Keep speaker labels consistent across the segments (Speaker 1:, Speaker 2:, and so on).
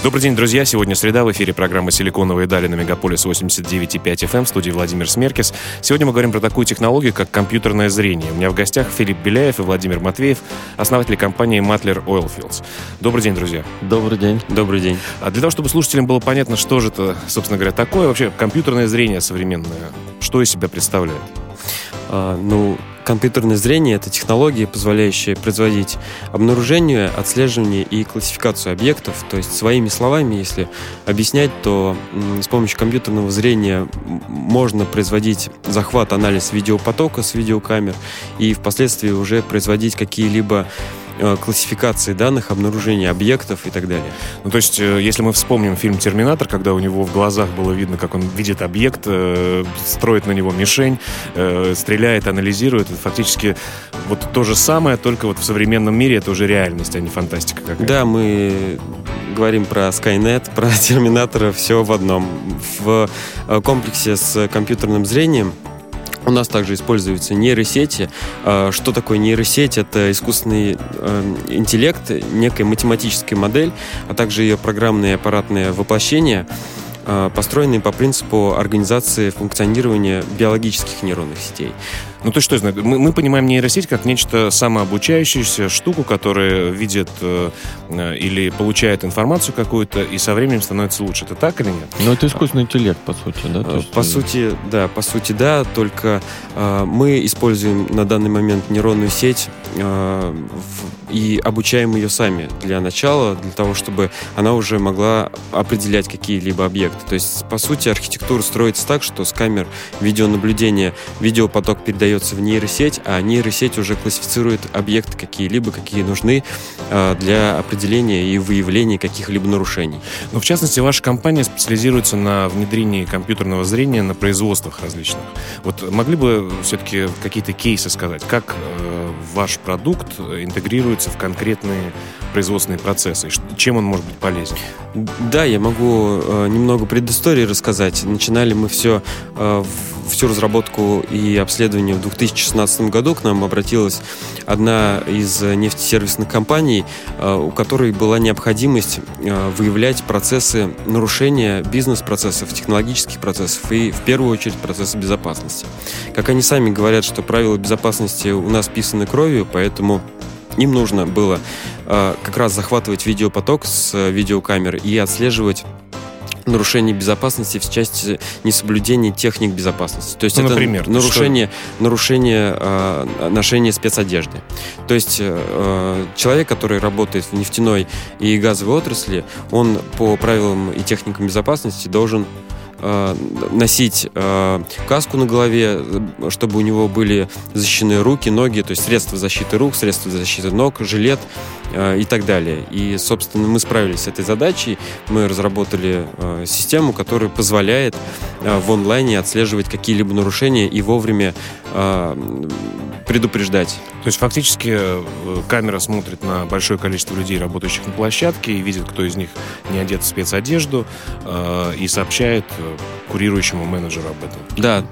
Speaker 1: Добрый день, друзья. Сегодня среда. В эфире программа «Силиконовые дали» на Мегаполис 89,5 FM в студии Владимир Смеркис. Сегодня мы говорим про такую технологию, как компьютерное зрение. У меня в гостях Филипп Беляев и Владимир Матвеев, основатели компании Matller Oilfields. Добрый день, друзья.
Speaker 2: Добрый день.
Speaker 1: Добрый день. А для того, чтобы слушателям было понятно, что же это, собственно говоря, такое, вообще компьютерное зрение современное, что из себя представляет?
Speaker 2: А, ну, Компьютерное зрение — это технология, позволяющая производить обнаружение, отслеживание и классификацию объектов. То есть, своими словами, если объяснять, то с помощью компьютерного зрения можно производить захват, анализ видеопотока с видеокамер и впоследствии уже производить какие-либо классификации данных, обнаружения объектов и так далее.
Speaker 1: Ну, то есть, э, если мы вспомним фильм «Терминатор», когда у него в глазах было видно, как он видит объект, э, строит на него мишень, стреляет, анализирует, это фактически вот то же самое, только вот в современном мире это уже реальность, а не фантастика какая-то.
Speaker 2: Да, мы говорим про Skynet, про Терминатора, все в одном. В комплексе с компьютерным зрением у нас также используются нейросети. А, что такое нейросеть? Это искусственный э, интеллект, некая математическая модель, а также ее программное и аппаратное воплощение а, построенные по принципу организации функционирования биологических нейронных сетей.
Speaker 1: Ну, то есть, что значит? Мы, мы понимаем нейросеть как нечто самообучающуюся штуку, которая видит э, э, или получает информацию какую-то и со временем становится лучше. Это так или нет?
Speaker 3: Ну, это искусственный интеллект, по сути, да?
Speaker 2: То есть... По сути, да, по сути, да, только э, мы используем на данный момент нейронную сеть э, в, и обучаем ее сами для начала, для того, чтобы она уже могла определять какие-либо объекты. То есть, по сути, архитектура строится так, что с камер видеонаблюдения видеопоток передает передается в нейросеть, а нейросеть уже классифицирует объекты какие-либо, какие нужны э, для определения и выявления каких-либо нарушений.
Speaker 1: Но в частности, ваша компания специализируется на внедрении компьютерного зрения на производствах различных. Вот могли бы все-таки какие-то кейсы сказать, как э, ваш продукт интегрируется в конкретные производственные процессы, чем он может быть полезен?
Speaker 2: Да, я могу э, немного предыстории рассказать. Начинали мы все э, всю разработку и обследование в 2016 году к нам обратилась одна из нефтесервисных компаний, э, у которой была необходимость э, выявлять процессы нарушения бизнес-процессов, технологических процессов и, в первую очередь, процессы безопасности. Как они сами говорят, что правила безопасности у нас писаны кровью, поэтому им нужно было э, как раз захватывать видеопоток с видеокамер и отслеживать нарушение безопасности в части несоблюдения техник безопасности. То есть ну, это например, нарушение, нарушение э, ношения спецодежды. То есть э, человек, который работает в нефтяной и газовой отрасли, он по правилам и техникам безопасности должен э, носить э, каску на голове, чтобы у него были защищены руки, ноги, то есть средства защиты рук, средства защиты ног, жилет э, и так далее. И, собственно, мы справились с этой задачей. Мы разработали э, систему, которая позволяет э, в онлайне отслеживать какие-либо нарушения и вовремя э, предупреждать.
Speaker 1: То есть фактически э, камера смотрит на большое количество людей, работающих на площадке, и видит, кто из них не одет в спецодежду, э, и сообщает э, курирующему менеджеру об этом.
Speaker 3: Да,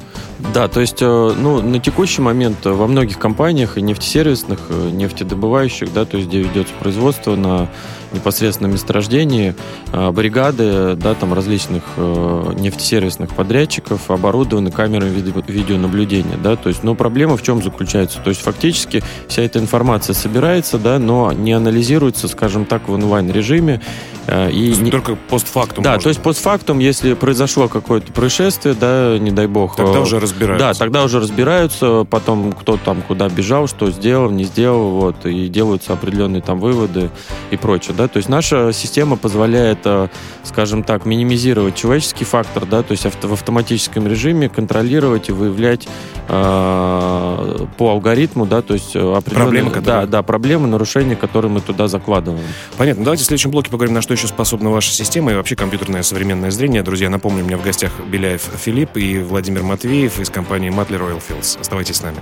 Speaker 3: да, то есть, ну, на текущий момент во многих компаниях и нефтесервисных, нефтедобывающих, да, то есть, где ведется производство на непосредственно месторождении, бригады, да, там различных нефтесервисных подрядчиков оборудованы камерами видеонаблюдения, да, то есть, но проблема в чем заключается? То есть, фактически вся эта информация собирается, да, но не анализируется, скажем так, в онлайн-режиме.
Speaker 1: Э, и то не... Только постфактум.
Speaker 3: Да, можно. то есть постфактум, если произошло какое-то происшествие, да, не дай бог.
Speaker 1: Тогда э, уже разбираются.
Speaker 3: Да, тогда уже разбираются, потом кто там куда бежал, что сделал, не сделал, вот, и делаются определенные там выводы и прочее, да. То есть наша система позволяет, э, скажем так, минимизировать человеческий фактор, да, то есть в автоматическом режиме контролировать и выявлять э, по алгоритму, да, то есть определенные... Проблемы, которые... Да, да, проблемы, нарушения, которые мы туда закладываем.
Speaker 1: Понятно. Давайте в следующем блоке поговорим, на что еще способна ваша система и вообще компьютерное современное зрение. Друзья, напомню, у меня в гостях Беляев Филипп и Владимир Матвеев из компании Matler Oilfields. Оставайтесь с нами.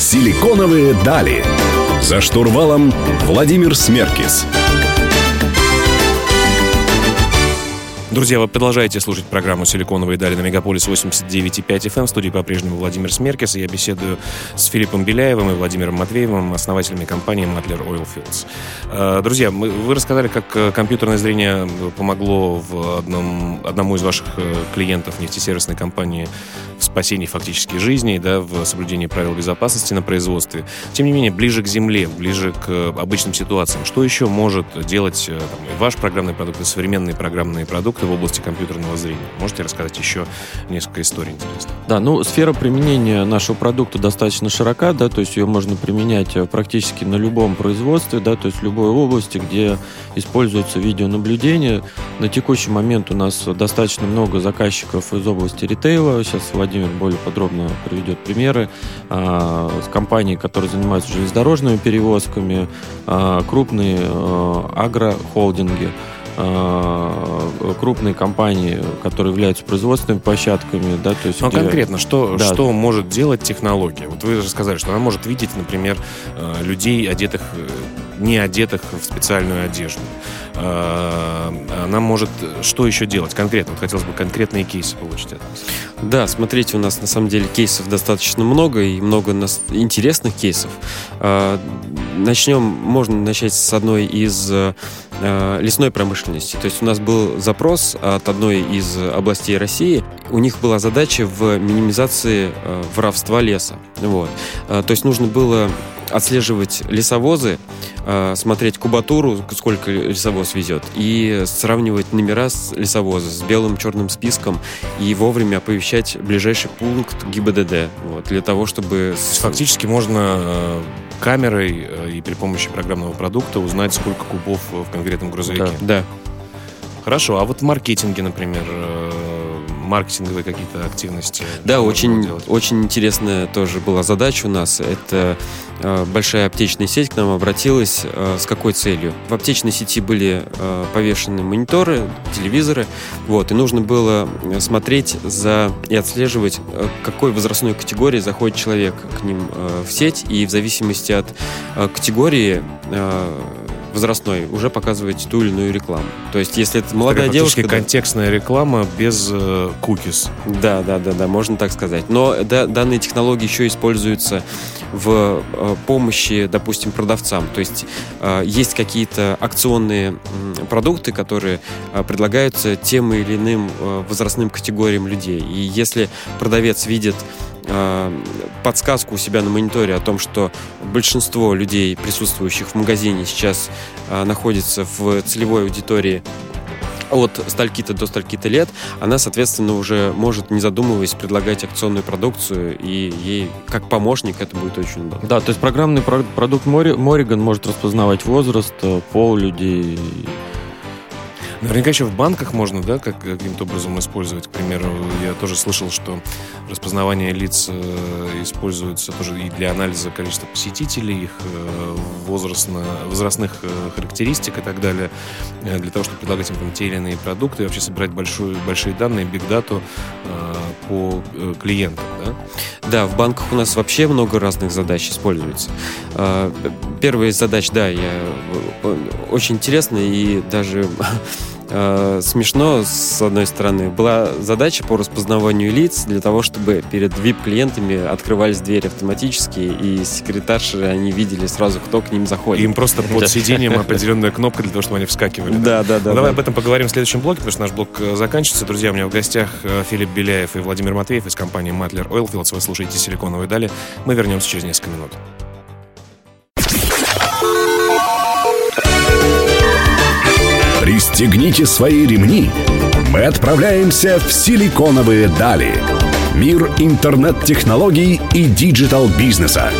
Speaker 4: Силиконовые дали. За штурвалом Владимир Смеркис.
Speaker 1: Друзья, вы продолжаете слушать программу «Силиконовые дали» на Мегаполис 89,5 FM. В студии по-прежнему Владимир Смеркис. И я беседую с Филиппом Беляевым и Владимиром Матвеевым, основателями компании Matler Oilfields. Э, друзья, вы рассказали, как э, компьютерное зрение помогло в одном, одному из ваших э, клиентов нефтесервисной компании спасении фактически жизней, да, в соблюдении правил безопасности на производстве. Тем не менее, ближе к земле, ближе к обычным ситуациям. Что еще может делать там, ваш программный продукт и современные программные продукты в области компьютерного зрения? Можете рассказать еще несколько историй интересных?
Speaker 3: Да, ну, сфера применения нашего продукта достаточно широка, да, то есть ее можно применять практически на любом производстве, да, то есть в любой области, где используется видеонаблюдение. На текущий момент у нас достаточно много заказчиков из области ритейла. Сейчас Владимир более подробно приведет примеры. А, с компаний, которые занимаются железнодорожными перевозками, а, крупные а, агрохолдинги крупные компании, которые являются производственными площадками, да, то есть.
Speaker 1: Ну где... конкретно, что да. что может делать технология? Вот вы же сказали, что она может видеть, например, людей одетых э, не одетых в специальную одежду. А, она может что еще делать конкретно? Вот хотелось бы конкретные кейсы получить от вас.
Speaker 2: Да, смотрите, у нас на самом деле кейсов достаточно много и много интересных кейсов. А, начнем, можно начать с одной из а, лесной промышленности. То есть у нас был запрос от одной из областей России. У них была задача в минимизации воровства леса. Вот. То есть нужно было отслеживать лесовозы, э, смотреть кубатуру, сколько лесовоз везет, и сравнивать номера с лесовоза с белым черным списком и вовремя оповещать ближайший пункт ГИБДД, вот, для того, чтобы...
Speaker 1: Фактически можно э, камерой э, и при помощи программного продукта узнать, сколько кубов в конкретном грузовике.
Speaker 2: Да. да.
Speaker 1: Хорошо, а вот в маркетинге, например, маркетинговые какие-то активности?
Speaker 2: Да, очень, очень интересная тоже была задача у нас. Это э, большая аптечная сеть к нам обратилась. Э, с какой целью? В аптечной сети были э, повешены мониторы, телевизоры. Вот, и нужно было смотреть за и отслеживать, какой возрастной категории заходит человек к ним в сеть. И в зависимости от категории возрастной уже показывать ту или иную рекламу. То есть, если это молодая
Speaker 1: это
Speaker 2: девушка...
Speaker 1: контекстная реклама без э, cookies.
Speaker 2: Да, да, да, да, можно так сказать. Но да, данные технологии еще используются в э, помощи, допустим, продавцам. То есть, э, есть какие-то акционные продукты, которые э, предлагаются тем или иным возрастным категориям людей. И если продавец видит подсказку у себя на мониторе о том, что большинство людей, присутствующих в магазине, сейчас находится в целевой аудитории от стальки-то до стальки-то лет, она, соответственно, уже может, не задумываясь, предлагать акционную продукцию, и ей, как помощник, это будет очень удобно.
Speaker 3: Да, то есть программный продукт Мориган может распознавать возраст, э, пол людей,
Speaker 1: Наверняка еще в банках можно, да, как, каким-то образом использовать. К примеру, я тоже слышал, что распознавание лиц э, используется тоже и для анализа количества посетителей, их э, возрастно, возрастных э, характеристик и так далее, для того, чтобы предлагать им там, те или иные продукты и вообще собирать большую, большие данные, биг-дату по клиентам, да?
Speaker 2: Да, в банках у нас вообще много разных задач используется. Первая из задач, да, я очень интересно и даже э, смешно, с одной стороны. Была задача по распознаванию лиц для того, чтобы перед VIP-клиентами открывались двери автоматически, и секретарши, они видели сразу, кто к ним заходит.
Speaker 1: им просто под сиденьем определенная кнопка для того, чтобы они вскакивали.
Speaker 2: Да, да, да.
Speaker 1: Ну, давай об этом поговорим в следующем блоке, потому что наш блок э, заканчивается. Друзья, у меня в гостях э, Филипп Беляев и Владимир Матвеев из компании Matler Oilfields. Вы слушаете «Силиконовые дали». Мы вернемся через несколько минут.
Speaker 4: Пристегните свои ремни. Мы отправляемся в силиконовые дали. Мир интернет-технологий и digital-бизнеса.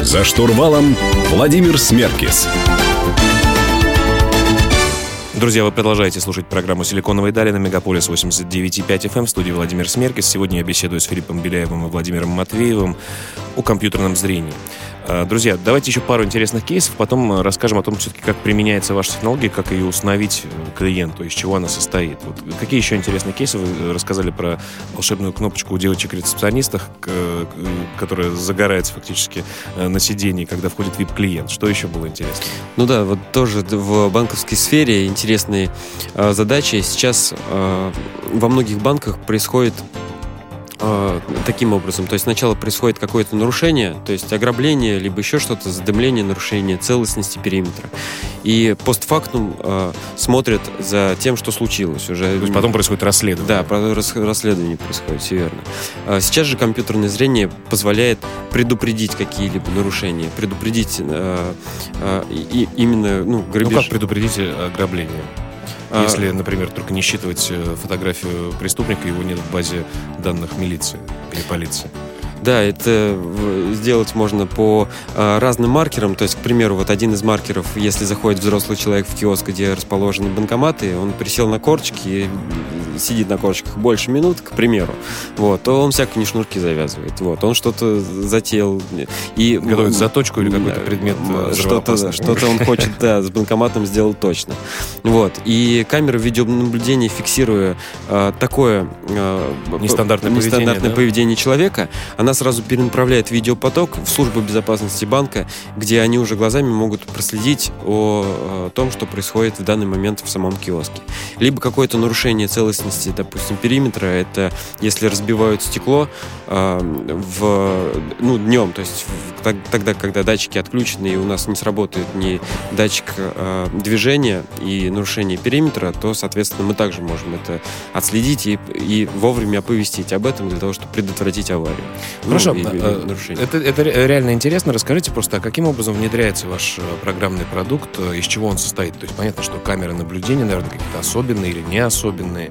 Speaker 4: За штурвалом Владимир Смеркис.
Speaker 1: Друзья, вы продолжаете слушать программу «Силиконовые дали» на Мегаполис 89.5 FM в студии Владимир Смеркис. Сегодня я беседую с Филиппом Беляевым и Владимиром Матвеевым о компьютерном зрении. Э, друзья, давайте еще пару интересных кейсов, потом расскажем о том, все-таки, как применяется ваша технология, как ее установить клиенту, из чего она состоит. Вот какие еще интересные кейсы вы рассказали про волшебную кнопочку у девочек-рецепционистах, которая загорается фактически на сидении, когда входит VIP-клиент. Что еще было интересно?
Speaker 2: Ну да, вот тоже в банковской сфере интересные э, задачи. Сейчас э, во многих банках происходит э, таким образом. То есть сначала происходит какое-то нарушение, то есть ограбление, либо еще что-то, задымление, нарушение целостности периметра. И постфактум э, смотрят за тем, что случилось уже.
Speaker 1: То есть потом происходит расследование.
Speaker 2: Да, расследование происходит, все верно. А сейчас же компьютерное зрение позволяет предупредить какие-либо нарушения, предупредить э, э, именно ну, грабеж.
Speaker 1: Ну как предупредить ограбление? А, Если, например, только не считывать э, фотографию преступника, его нет в базе данных милиции или полиции.
Speaker 2: Да, это сделать можно по э, разным маркерам. То есть, к примеру, вот один из маркеров, если заходит взрослый человек в киоск, где расположены банкоматы, он присел на корчики и сидит на корчиках больше минут, к примеру, вот, то он всякие не шнурки завязывает. Вот, он что-то затеял.
Speaker 1: И, Готовит заточку или какой-то предмет
Speaker 2: э, что-то, что-то он хочет, да, с банкоматом сделать точно. Вот. И камера видеонаблюдения, фиксируя э, такое э,
Speaker 1: нестандартное,
Speaker 2: нестандартное
Speaker 1: поведение, да?
Speaker 2: поведение человека, она сразу перенаправляет видеопоток в службу безопасности банка, где они уже глазами могут проследить о, о том, что происходит в данный момент в самом киоске. Либо какое-то нарушение целостности, допустим, периметра, это если разбивают стекло э, в, ну, днем, то есть в, тогда, когда датчики отключены и у нас не сработает ни датчик э, движения и нарушение периметра, то, соответственно, мы также можем это отследить и, и вовремя оповестить об этом для того, чтобы предотвратить аварию.
Speaker 1: Ну, Хорошо, ну, это, это реально интересно. Расскажите просто, а каким образом внедряется ваш э, программный продукт, э, из чего он состоит? То есть понятно, что камеры наблюдения, наверное, какие-то особенные или не особенные.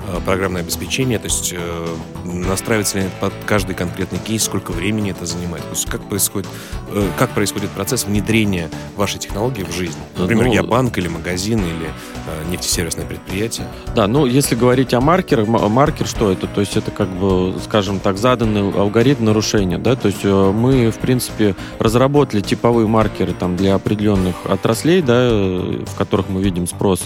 Speaker 1: программное обеспечение, то есть э, настраивается ли под каждый конкретный кейс, сколько времени это занимает, то есть как происходит, э, как происходит процесс внедрения вашей технологии в жизнь. Например, ну, я банк или магазин или э, нефтесервисное предприятие.
Speaker 3: Да, ну если говорить о маркерах, маркер что это? То есть это как бы, скажем так, заданный алгоритм нарушения, да, то есть э, мы, в принципе, разработали типовые маркеры там для определенных отраслей, да, э, в которых мы видим спрос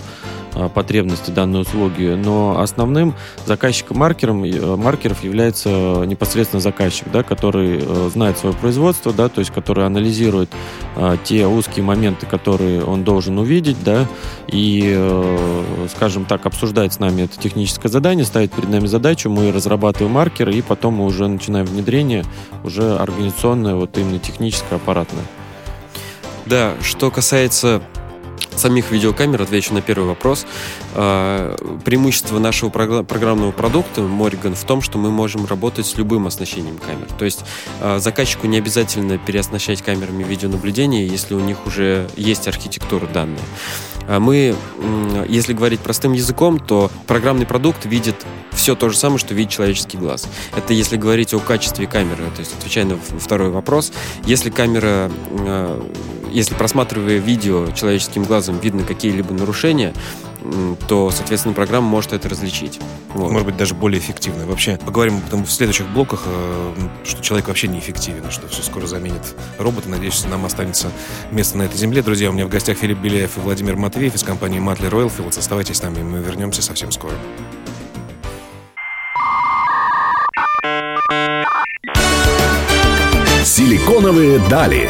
Speaker 3: Э, потребности данной услуги, но основным заказчиком маркером, э, маркеров является непосредственно заказчик, да, который э, знает свое производство, да, то есть который анализирует те узкие моменты, которые он должен увидеть, да, и, скажем так, обсуждает с нами это техническое задание, ставит перед нами задачу, мы разрабатываем маркеры, и потом мы уже начинаем внедрение уже организационное, вот именно техническое, аппаратное.
Speaker 2: Да, что касается самих видеокамер, отвечу на первый вопрос. А, преимущество нашего программного продукта Morrigan в том, что мы можем работать с любым оснащением камер. То есть а, заказчику не обязательно переоснащать камерами видеонаблюдения, если у них уже есть архитектура данная. А мы, если говорить простым языком, то программный продукт видит все то же самое, что видит человеческий глаз. Это если говорить о качестве камеры, то есть отвечая на второй вопрос, если камера, если просматривая видео человеческим глазом видно какие-либо нарушения, то, соответственно, программа может это различить.
Speaker 1: Вот. Может быть, даже более эффективно. Вообще, поговорим потом в следующих блоках, э, что человек вообще не эффективен, что все скоро заменит роботы. Надеюсь, нам останется место на этой земле. Друзья, у меня в гостях Филипп Беляев и Владимир Матвеев из компании Матлер Oilfields. Оставайтесь с нами, мы вернемся совсем скоро.
Speaker 4: Силиконовые дали.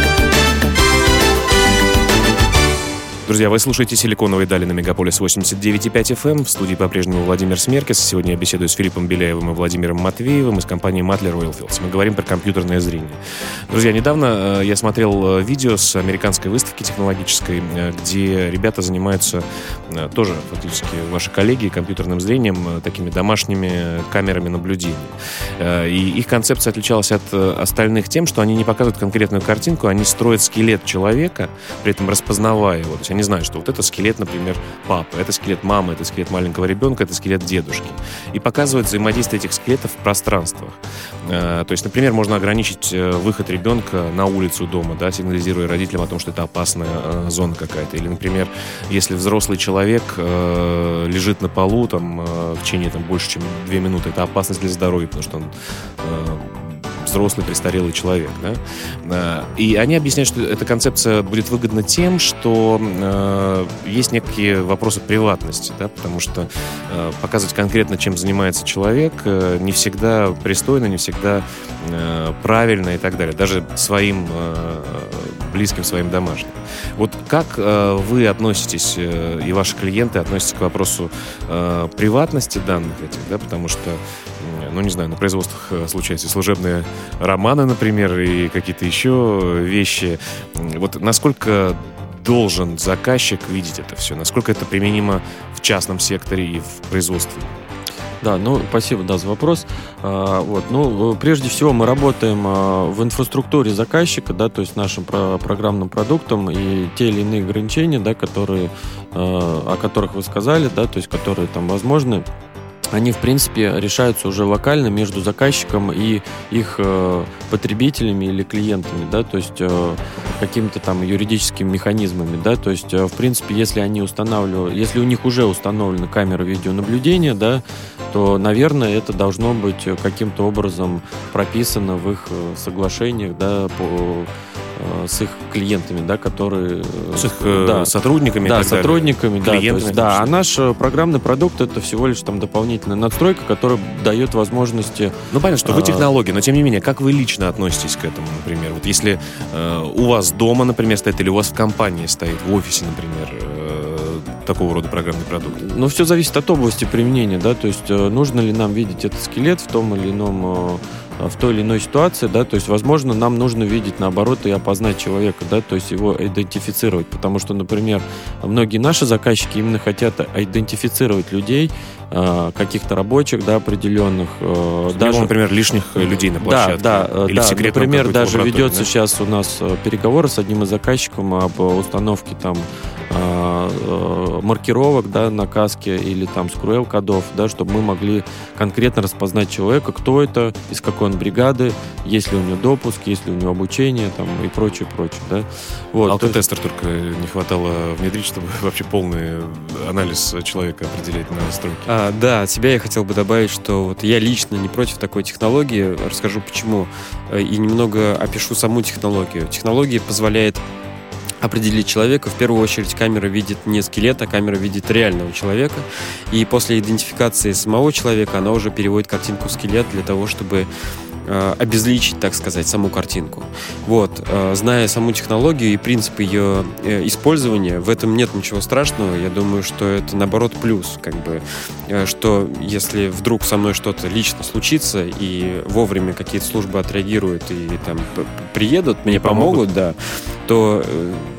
Speaker 1: Друзья, вы слушаете «Силиконовые дали» на Мегаполис 89.5 FM. Эм. В студии по-прежнему Владимир Смеркис. Сегодня я беседую с Филиппом Беляевым и Владимиром Матвеевым из компании Matler Oilfields. Мы говорим про компьютерное зрение. Друзья, недавно э, я смотрел э, видео с американской выставки технологической, э, где ребята занимаются тоже фактически ваши коллеги компьютерным зрением, такими домашними камерами наблюдения. И их концепция отличалась от остальных тем, что они не показывают конкретную картинку, они строят скелет человека, при этом распознавая его. То есть они они знают, что вот это скелет, например, папы, это скелет мамы, это скелет маленького ребенка, это скелет дедушки. И показывают взаимодействие этих скелетов в пространствах. Э, то есть, например, можно ограничить э, выход ребенка на улицу дома, да, сигнализируя родителям о том, что это опасная э, зона какая-то. Или, например, если взрослый человек лежит на полу там, в течение там, больше, чем две минуты, это опасность для здоровья, потому что он взрослый престарелый человек. Да? И они объясняют, что эта концепция будет выгодна тем, что э, есть некие вопросы приватности, да, потому что э, показывать конкретно, чем занимается человек, э, не всегда пристойно, не всегда э, правильно и так далее, даже своим э, близким, своим домашним. Вот как э, вы относитесь э, и ваши клиенты относятся к вопросу э, приватности данных этих, да, потому что, ну, не знаю, на производствах э, случаются служебные романы, например, и какие-то еще вещи. Вот насколько должен заказчик видеть это все? Насколько это применимо в частном секторе и в производстве?
Speaker 3: Да, ну, спасибо, да, за вопрос. А, вот, ну, прежде всего мы работаем а, в инфраструктуре заказчика, да, то есть нашим про программным продуктом и те или иные ограничения, да, которые, а, о которых вы сказали, да, то есть которые там возможны, они, в принципе, решаются уже локально между заказчиком и их э, потребителями или клиентами, да, то есть э, какими-то там юридическими механизмами, да, то есть, э, в принципе, если они устанавливают, если у них уже установлена камера видеонаблюдения, да, то, наверное, это должно быть каким-то образом прописано в их э, соглашениях, да, по с их клиентами, да, которые...
Speaker 1: Э, с их э, да, сотрудниками.
Speaker 3: Да, сотрудниками, да. Есть, да, а наш программный продукт это всего лишь там дополнительная надстройка, которая дает возможности...
Speaker 1: Ну, понятно, что вы технологии, но тем не менее, как вы лично относитесь к этому, например? Вот если э, у вас дома, например, стоит, или у вас в компании стоит, в офисе, например, э, такого рода программный продукт?
Speaker 3: Ну, все зависит от области применения, да, то есть э, нужно ли нам видеть этот скелет в том или ином Э, в той или иной ситуации, да, то есть, возможно, нам нужно видеть наоборот и опознать человека, да, то есть его идентифицировать, потому что, например, многие наши заказчики именно хотят идентифицировать людей, каких-то рабочих, да, определенных.
Speaker 1: Э, даже, например, лишних людей на площадке.
Speaker 3: Да, да, или да. Например, даже ведется да? сейчас у нас переговоры с одним из заказчиков об установке там маркировок, да, на каске или там скруэл кодов, да, чтобы мы могли конкретно распознать человека, кто это, из какой он бригады, есть ли у него допуск, есть ли у него обучение там, и прочее, прочее. Да?
Speaker 1: Вот, Алкотестер есть... только не хватало внедрить, чтобы вообще полный анализ человека определять на стройке.
Speaker 2: А, да, от себя я хотел бы добавить, что вот я лично не против такой технологии. Расскажу почему. Э, и немного опишу саму технологию. Технология позволяет определить человека. В первую очередь камера видит не скелет, а камера видит реального человека. И после идентификации самого человека она уже переводит картинку в скелет для того, чтобы обезличить, так сказать, саму картинку. Вот, э, зная саму технологию и принцип ее э, использования, в этом нет ничего страшного. Я думаю, что это наоборот плюс, как бы, что если вдруг со мной что-то лично случится и вовремя какие-то службы отреагируют и там приедут, мне помогут, помогут да, то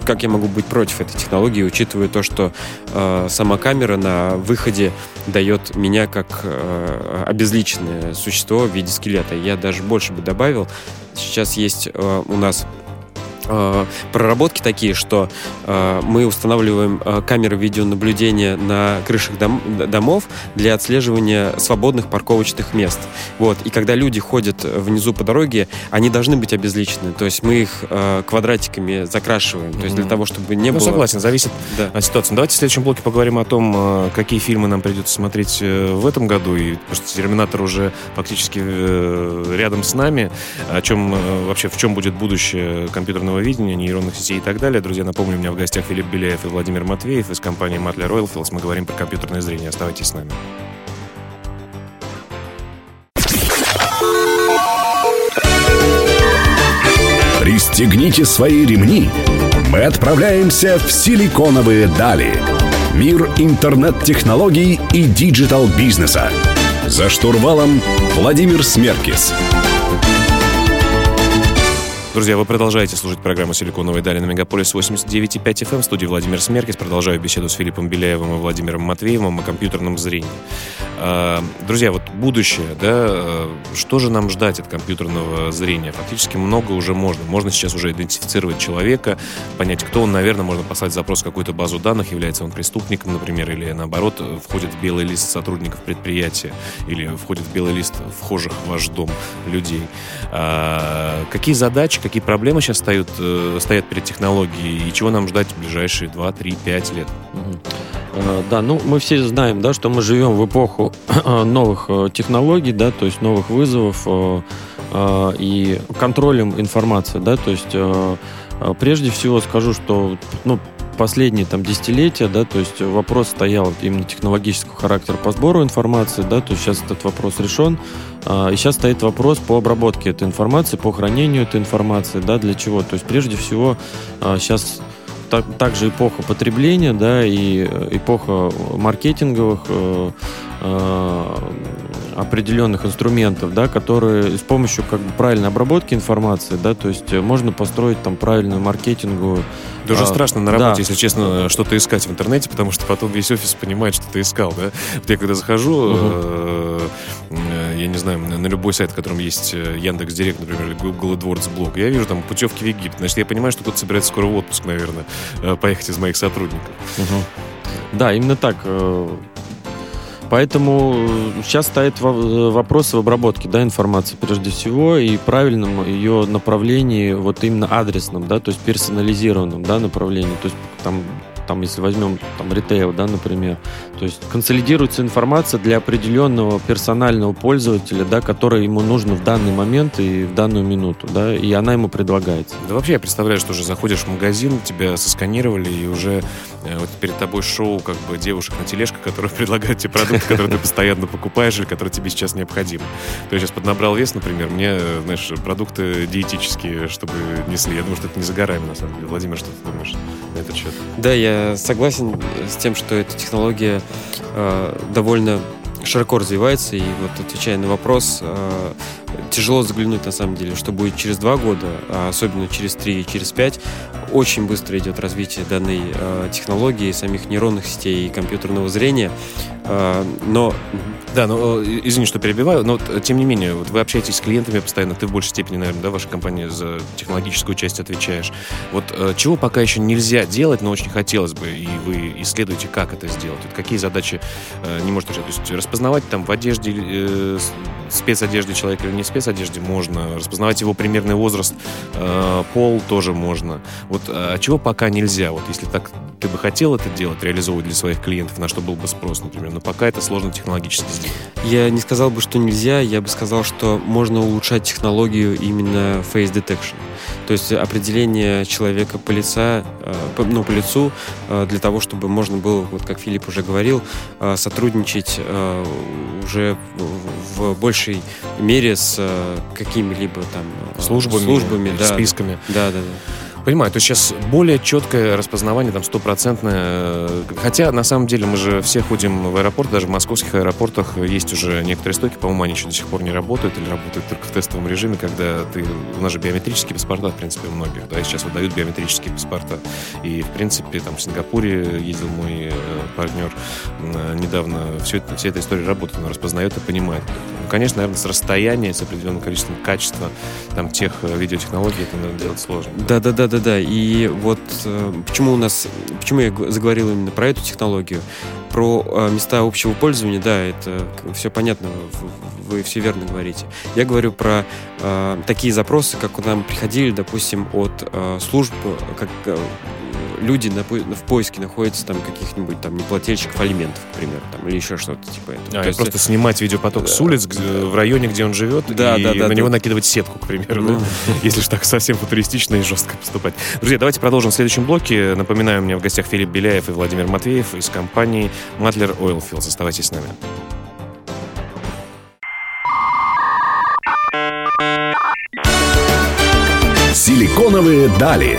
Speaker 2: как я могу быть против этой технологии, учитывая то, что э, сама камера на выходе дает меня как э, обезличенное существо в виде скелета. Я даже больше бы добавил. Сейчас есть э, у нас э, проработки такие, что э, мы устанавливаем э, камеры видеонаблюдения на крышах дом, домов для отслеживания свободных парковочных мест. Вот. И когда люди ходят внизу по дороге, они должны быть обезличены. То есть мы их э, квадратиками закрашиваем. То есть для того, чтобы не
Speaker 1: ну,
Speaker 2: было...
Speaker 1: согласен, зависит да. от ситуации. Давайте в следующем блоке поговорим о том, какие фильмы нам придется смотреть в этом году. И потому что Терминатор уже фактически рядом с нами. О чем вообще, в чем будет будущее компьютерного видения, нейронных сетей и так далее. Друзья, напомню, у меня в гостях Филипп Беляев и Владимир Матвеев из компании Matler Oilfields. Мы говорим про компьютерное зрение. Оставайтесь с нами.
Speaker 4: Пристегните свои ремни. Мы отправляемся в силиконовые дали. Мир интернет-технологий и digital-бизнеса. За штурвалом Владимир Смеркис.
Speaker 1: Друзья, вы продолжаете слушать программу «Силиконовые дали» на Мегаполис 89,5 FM. В студии Владимир Смеркис. Продолжаю беседу с Филиппом Беляевым и Владимиром Матвеевым о компьютерном зрении. А, друзья, вот будущее, да, а, что же нам ждать от компьютерного зрения? Фактически много уже можно. Можно сейчас уже идентифицировать человека, понять, кто он, наверное, можно послать запрос в какую-то базу данных, является он преступником, например, или наоборот, входит в белый лист сотрудников предприятия, или входит в белый лист вхожих в ваш дом людей. А, какие задачи, какие проблемы сейчас стоят, э, стоят перед технологией и чего нам ждать в ближайшие 2, 3, 5 лет?
Speaker 3: Э, да, ну мы все знаем, да, что мы живем в эпоху новых э, технологий, да, то есть новых вызовов, э, и контролем информации, да, то есть э, э, прежде всего скажу, что ну, последние там десятилетия, да, то есть вопрос стоял именно технологического характера по сбору информации, да, то есть сейчас этот вопрос решен, и сейчас стоит вопрос по обработке этой информации, по хранению этой информации, да, для чего, то есть прежде всего сейчас так, также эпоха потребления, да, и э, эпоха маркетинговых э, э, определенных инструментов, да, которые с помощью как бы правильной обработки информации, да, то есть можно построить там правильную маркетинговую
Speaker 1: Даже а, страшно на работе, да. если честно, что-то искать в интернете, потому что потом весь офис понимает, что ты искал, да. Вот я когда захожу, угу. э, я не знаю, на любой сайт, в котором есть Яндекс Директ, например, Google AdWords блог, я вижу там путевки в Египет. Значит, я понимаю, что кто-то собирается скоро в отпуск, наверное. Э, поехать из моих сотрудников.
Speaker 3: Угу. Да, именно так. Э, поэтому сейчас стоит вопрос в обработке да, информации прежде всего и правильном ее направлении, вот именно адресном, да, то есть персонализированном да, направлении. То есть там там, если возьмем там ритейл, да, например, то есть консолидируется информация для определенного персонального пользователя, да, который ему нужно в данный момент и в данную минуту, да, и она ему предлагается.
Speaker 1: Да вообще я представляю, что уже заходишь в магазин, тебя сосканировали, и уже э, вот перед тобой шоу как бы девушек на тележках, которые предлагают тебе продукты, которые ты постоянно покупаешь или которые тебе сейчас необходимы. То есть сейчас поднабрал вес, например, мне, знаешь, продукты диетические, чтобы несли. Я думаю, что это не за горами, на самом деле. Владимир, что ты думаешь на этот счет?
Speaker 2: Да, я согласен с тем, что эта технология э, довольно широко развивается, и вот отвечая на вопрос, э, тяжело заглянуть на самом деле, что будет через два года, а особенно через три и через пять. Очень быстро идет развитие данной э, технологии, самих нейронных сетей и компьютерного зрения. Э, но
Speaker 1: да, но э, извини, что перебиваю, но э, тем не менее, вот вы общаетесь с клиентами постоянно, ты в большей степени, наверное, да, ваша компания за технологическую часть отвечаешь. Вот э, чего пока еще нельзя делать, но очень хотелось бы, и вы исследуете, как это сделать? Вот какие задачи не может решать? То есть распознавать там в одежде, э, спецодежде человека или не спецодежде можно, распознавать его примерный возраст, э, пол тоже можно. Вот а чего пока нельзя? Вот если так ты бы хотел это делать, реализовывать для своих клиентов, на что был бы спрос, например, но пока это сложно технологически сделать.
Speaker 2: Я не сказал бы, что нельзя, я бы сказал, что можно улучшать технологию именно face detection. То есть определение человека по, лица, э, ну, по лицу э, для того, чтобы можно было, вот как Филипп уже говорил, э, сотрудничать уже в большей мере с какими-либо там
Speaker 1: службами,
Speaker 2: службами
Speaker 1: да, списками.
Speaker 2: Да, да, да.
Speaker 1: Понимаю, то сейчас более четкое распознавание, там, стопроцентное. Э, хотя, на самом деле, мы же все ходим в аэропорт, даже в московских аэропортах есть уже некоторые стойки, по-моему, они еще до сих пор не работают или работают только в тестовом режиме, когда ты... У нас же биометрические паспорта, в принципе, у многих, да, и сейчас выдают биометрические паспорта. И, в принципе, там, в Сингапуре ездил мой э, партнер э, недавно, все это, вся эта история работает, он распознает и понимает. Ну, конечно, наверное, с расстояния, с определенным количеством качества там, тех видеотехнологий это наверное, делать сложно.
Speaker 2: Да-да-да, да-да-да. И вот э, почему у нас, почему я заговорил именно про эту технологию, про э, места общего пользования, да, это все понятно, вы, все верно говорите. Я говорю про э, такие запросы, как к нам приходили, допустим, от э, служб, как э, люди на, в поиске находятся там каких-нибудь там неплательщиков алиментов, к примеру, там, или еще что-то типа этого.
Speaker 1: А, То есть, просто снимать видеопоток да. с улиц в районе, где он живет, да, и да, да, на да. него накидывать сетку, к примеру, ну. да? если же так совсем футуристично и жестко поступать. Друзья, давайте продолжим в следующем блоке. Напоминаю, у меня в гостях Филипп Беляев и Владимир Матвеев из компании Matler Oilfields. Оставайтесь с нами.
Speaker 4: Силиконовые дали.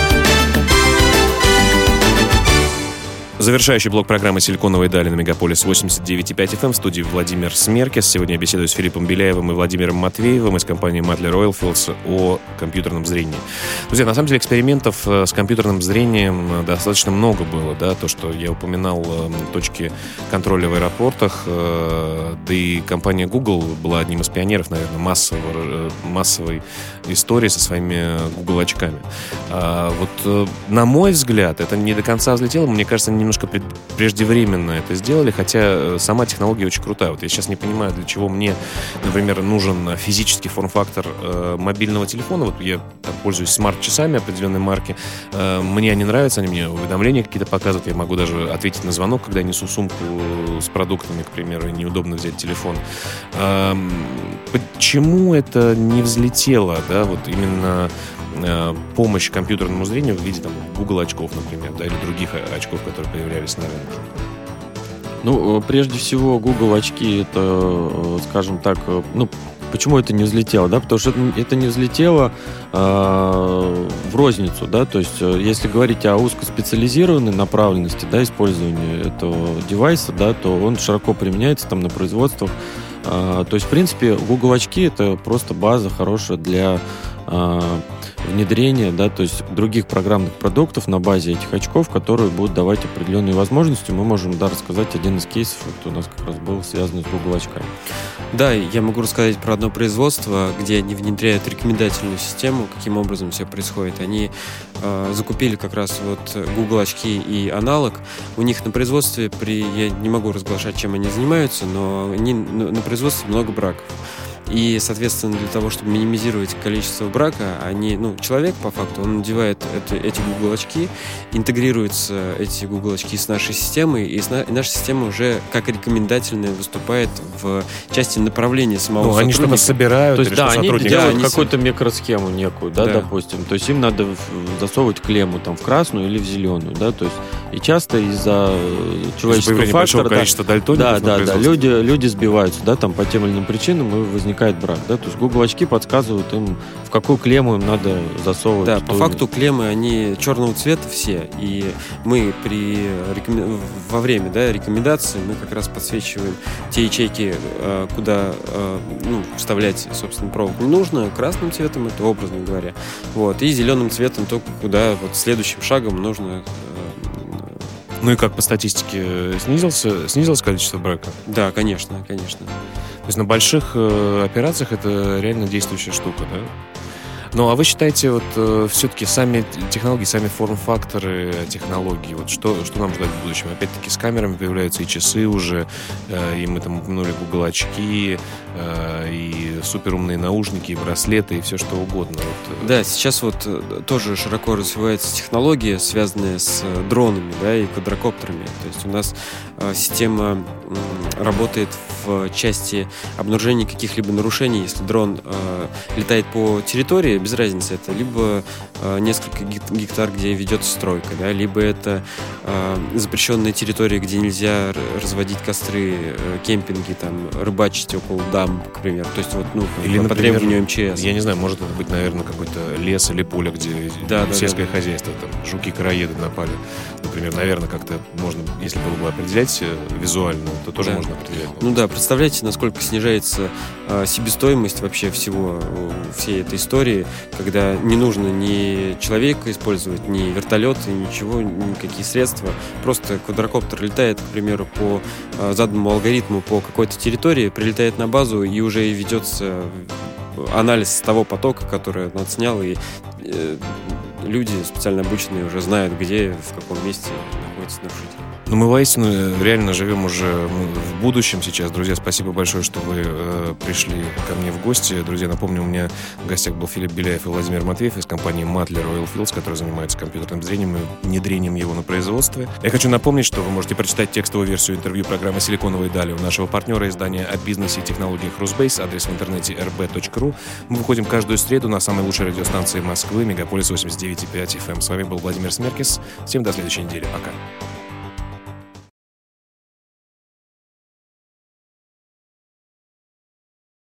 Speaker 1: Завершающий блок программы «Силиконовые дали» на Мегаполис 89.5 FM в студии Владимир Смеркес. Сегодня я беседую с Филиппом Беляевым и Владимиром Матвеевым из компании Madler Oilfields о компьютерном зрении. Друзья, на самом деле экспериментов э, с компьютерным зрением э, достаточно много было. Да? То, что я упоминал э, точки контроля в аэропортах, да и компания Google была одним из пионеров, наверное, массового, массовой истории со своими Google очками. А вот, на мой взгляд, это не до конца взлетело. Мне кажется, немного немножко преждевременно это сделали, хотя э, сама технология очень крутая. Вот я сейчас не понимаю, для чего мне, например, нужен физический форм-фактор э, мобильного телефона. Вот я там, пользуюсь смарт-часами определенной марки. Э, мне они нравятся, они мне уведомления какие-то показывают. Я могу даже ответить на звонок, когда несу сумку с продуктами, к примеру, и неудобно взять телефон. Э, почему это не взлетело, да, вот именно Э, помощь компьютерному зрению в виде там, Google очков, например, да, или других очков, которые появлялись на рынке?
Speaker 3: Ну, э, прежде всего, Google очки, это, э, скажем так, ну, почему это не взлетело, да, потому что это не взлетело э, в розницу, да, то есть если говорить о узкоспециализированной направленности, да, использования этого девайса, да, то он широко применяется там на производствах, э, то есть, в принципе, Google очки это просто база хорошая для э, внедрение, да, то есть других программных продуктов на базе этих очков, которые будут давать определенные возможности. Мы можем, да, рассказать один из кейсов, вот у нас как раз был связан с Google очками.
Speaker 2: Да, я могу рассказать про одно производство, где они внедряют рекомендательную систему, каким образом все происходит. Они э, закупили как раз вот Google очки и аналог. У них на производстве при, я не могу разглашать, чем они занимаются, но они, на производстве много браков. И, соответственно, для того, чтобы минимизировать количество брака, они, ну, человек, по факту, он надевает это, эти Google очки, интегрируются эти Google очки с нашей системой, и, сна, и наша система уже как рекомендательная выступает в части направления самого ну,
Speaker 1: они что-то собирают,
Speaker 3: то есть, да, они делают да, какую-то микросхему некую, да, да, допустим. То есть им надо засовывать клемму там в красную или в зеленую, да, то есть и часто из-за человеческого фактора...
Speaker 1: Да,
Speaker 3: да, да, люди, люди сбиваются, да, там по тем или иным причинам и возникает возникает брак, да, то есть Google очки подсказывают им, в какую клемму им надо засовывать.
Speaker 2: Да, по факту клеммы, они черного цвета все, и мы при во время, да, рекомендации мы как раз подсвечиваем те ячейки, э, куда э, ну, вставлять, собственно, провод не нужно, красным цветом, это образно говоря, вот, и зеленым цветом только куда вот следующим шагом нужно э,
Speaker 1: ну и как по статистике снизился, снизилось количество брака?
Speaker 2: Да, конечно, конечно.
Speaker 1: То есть на больших э, операциях это реально действующая штука, да? Ну, а вы считаете, вот э, все-таки сами технологии, сами форм-факторы технологий, вот что, что нам ждать в будущем? Опять-таки с камерами появляются и часы уже, э, и мы там упомянули Google очки, э, и суперумные наушники, и браслеты, и все что угодно. Вот.
Speaker 2: Э. Да, сейчас вот э, тоже широко развивается технология, связанная с э, дронами, да, и квадрокоптерами. То есть у нас э, система э, работает в части обнаружения каких-либо нарушений, если дрон э, летает по территории, без разницы это либо э, несколько гектар, где ведется стройка, да, либо это э, запрещенные территории, где нельзя разводить костры, э, кемпинги, там, рыбачить около дам, к примеру. То есть вот, ну,
Speaker 1: или, по например, требованию МЧС. Я не знаю, может это быть, наверное, какой-то лес или поле, где да, сельское да, хозяйство, там, жуки-караеды напали. Например, наверное, как-то можно, если было бы определять э, визуально, то тоже
Speaker 2: да.
Speaker 1: можно определять.
Speaker 2: Ну да, представляете, насколько снижается э, себестоимость вообще всего, э, всей этой истории, когда не нужно ни человека использовать, ни вертолеты, ничего, никакие средства. Просто квадрокоптер летает, к примеру, по э, заданному алгоритму по какой-то территории, прилетает на базу и уже ведется анализ того потока, который он отснял, и э, люди специально обученные уже знают, где, в каком месте находится нарушитель.
Speaker 1: Ну, мы воистину э, реально живем уже в будущем сейчас. Друзья, спасибо большое, что вы э, пришли ко мне в гости. Друзья, напомню, у меня в гостях был Филипп Беляев и Владимир Матвеев из компании Matler Oilfields, которая занимается компьютерным зрением и внедрением его на производстве. Я хочу напомнить, что вы можете прочитать текстовую версию интервью программы «Силиконовые дали» у нашего партнера издания о бизнесе и технологиях Русбейс, адрес в интернете rb.ru. Мы выходим каждую среду на самой лучшей радиостанции Москвы, Мегаполис 89.5 FM. С вами был Владимир Смеркис. Всем до следующей недели. Пока.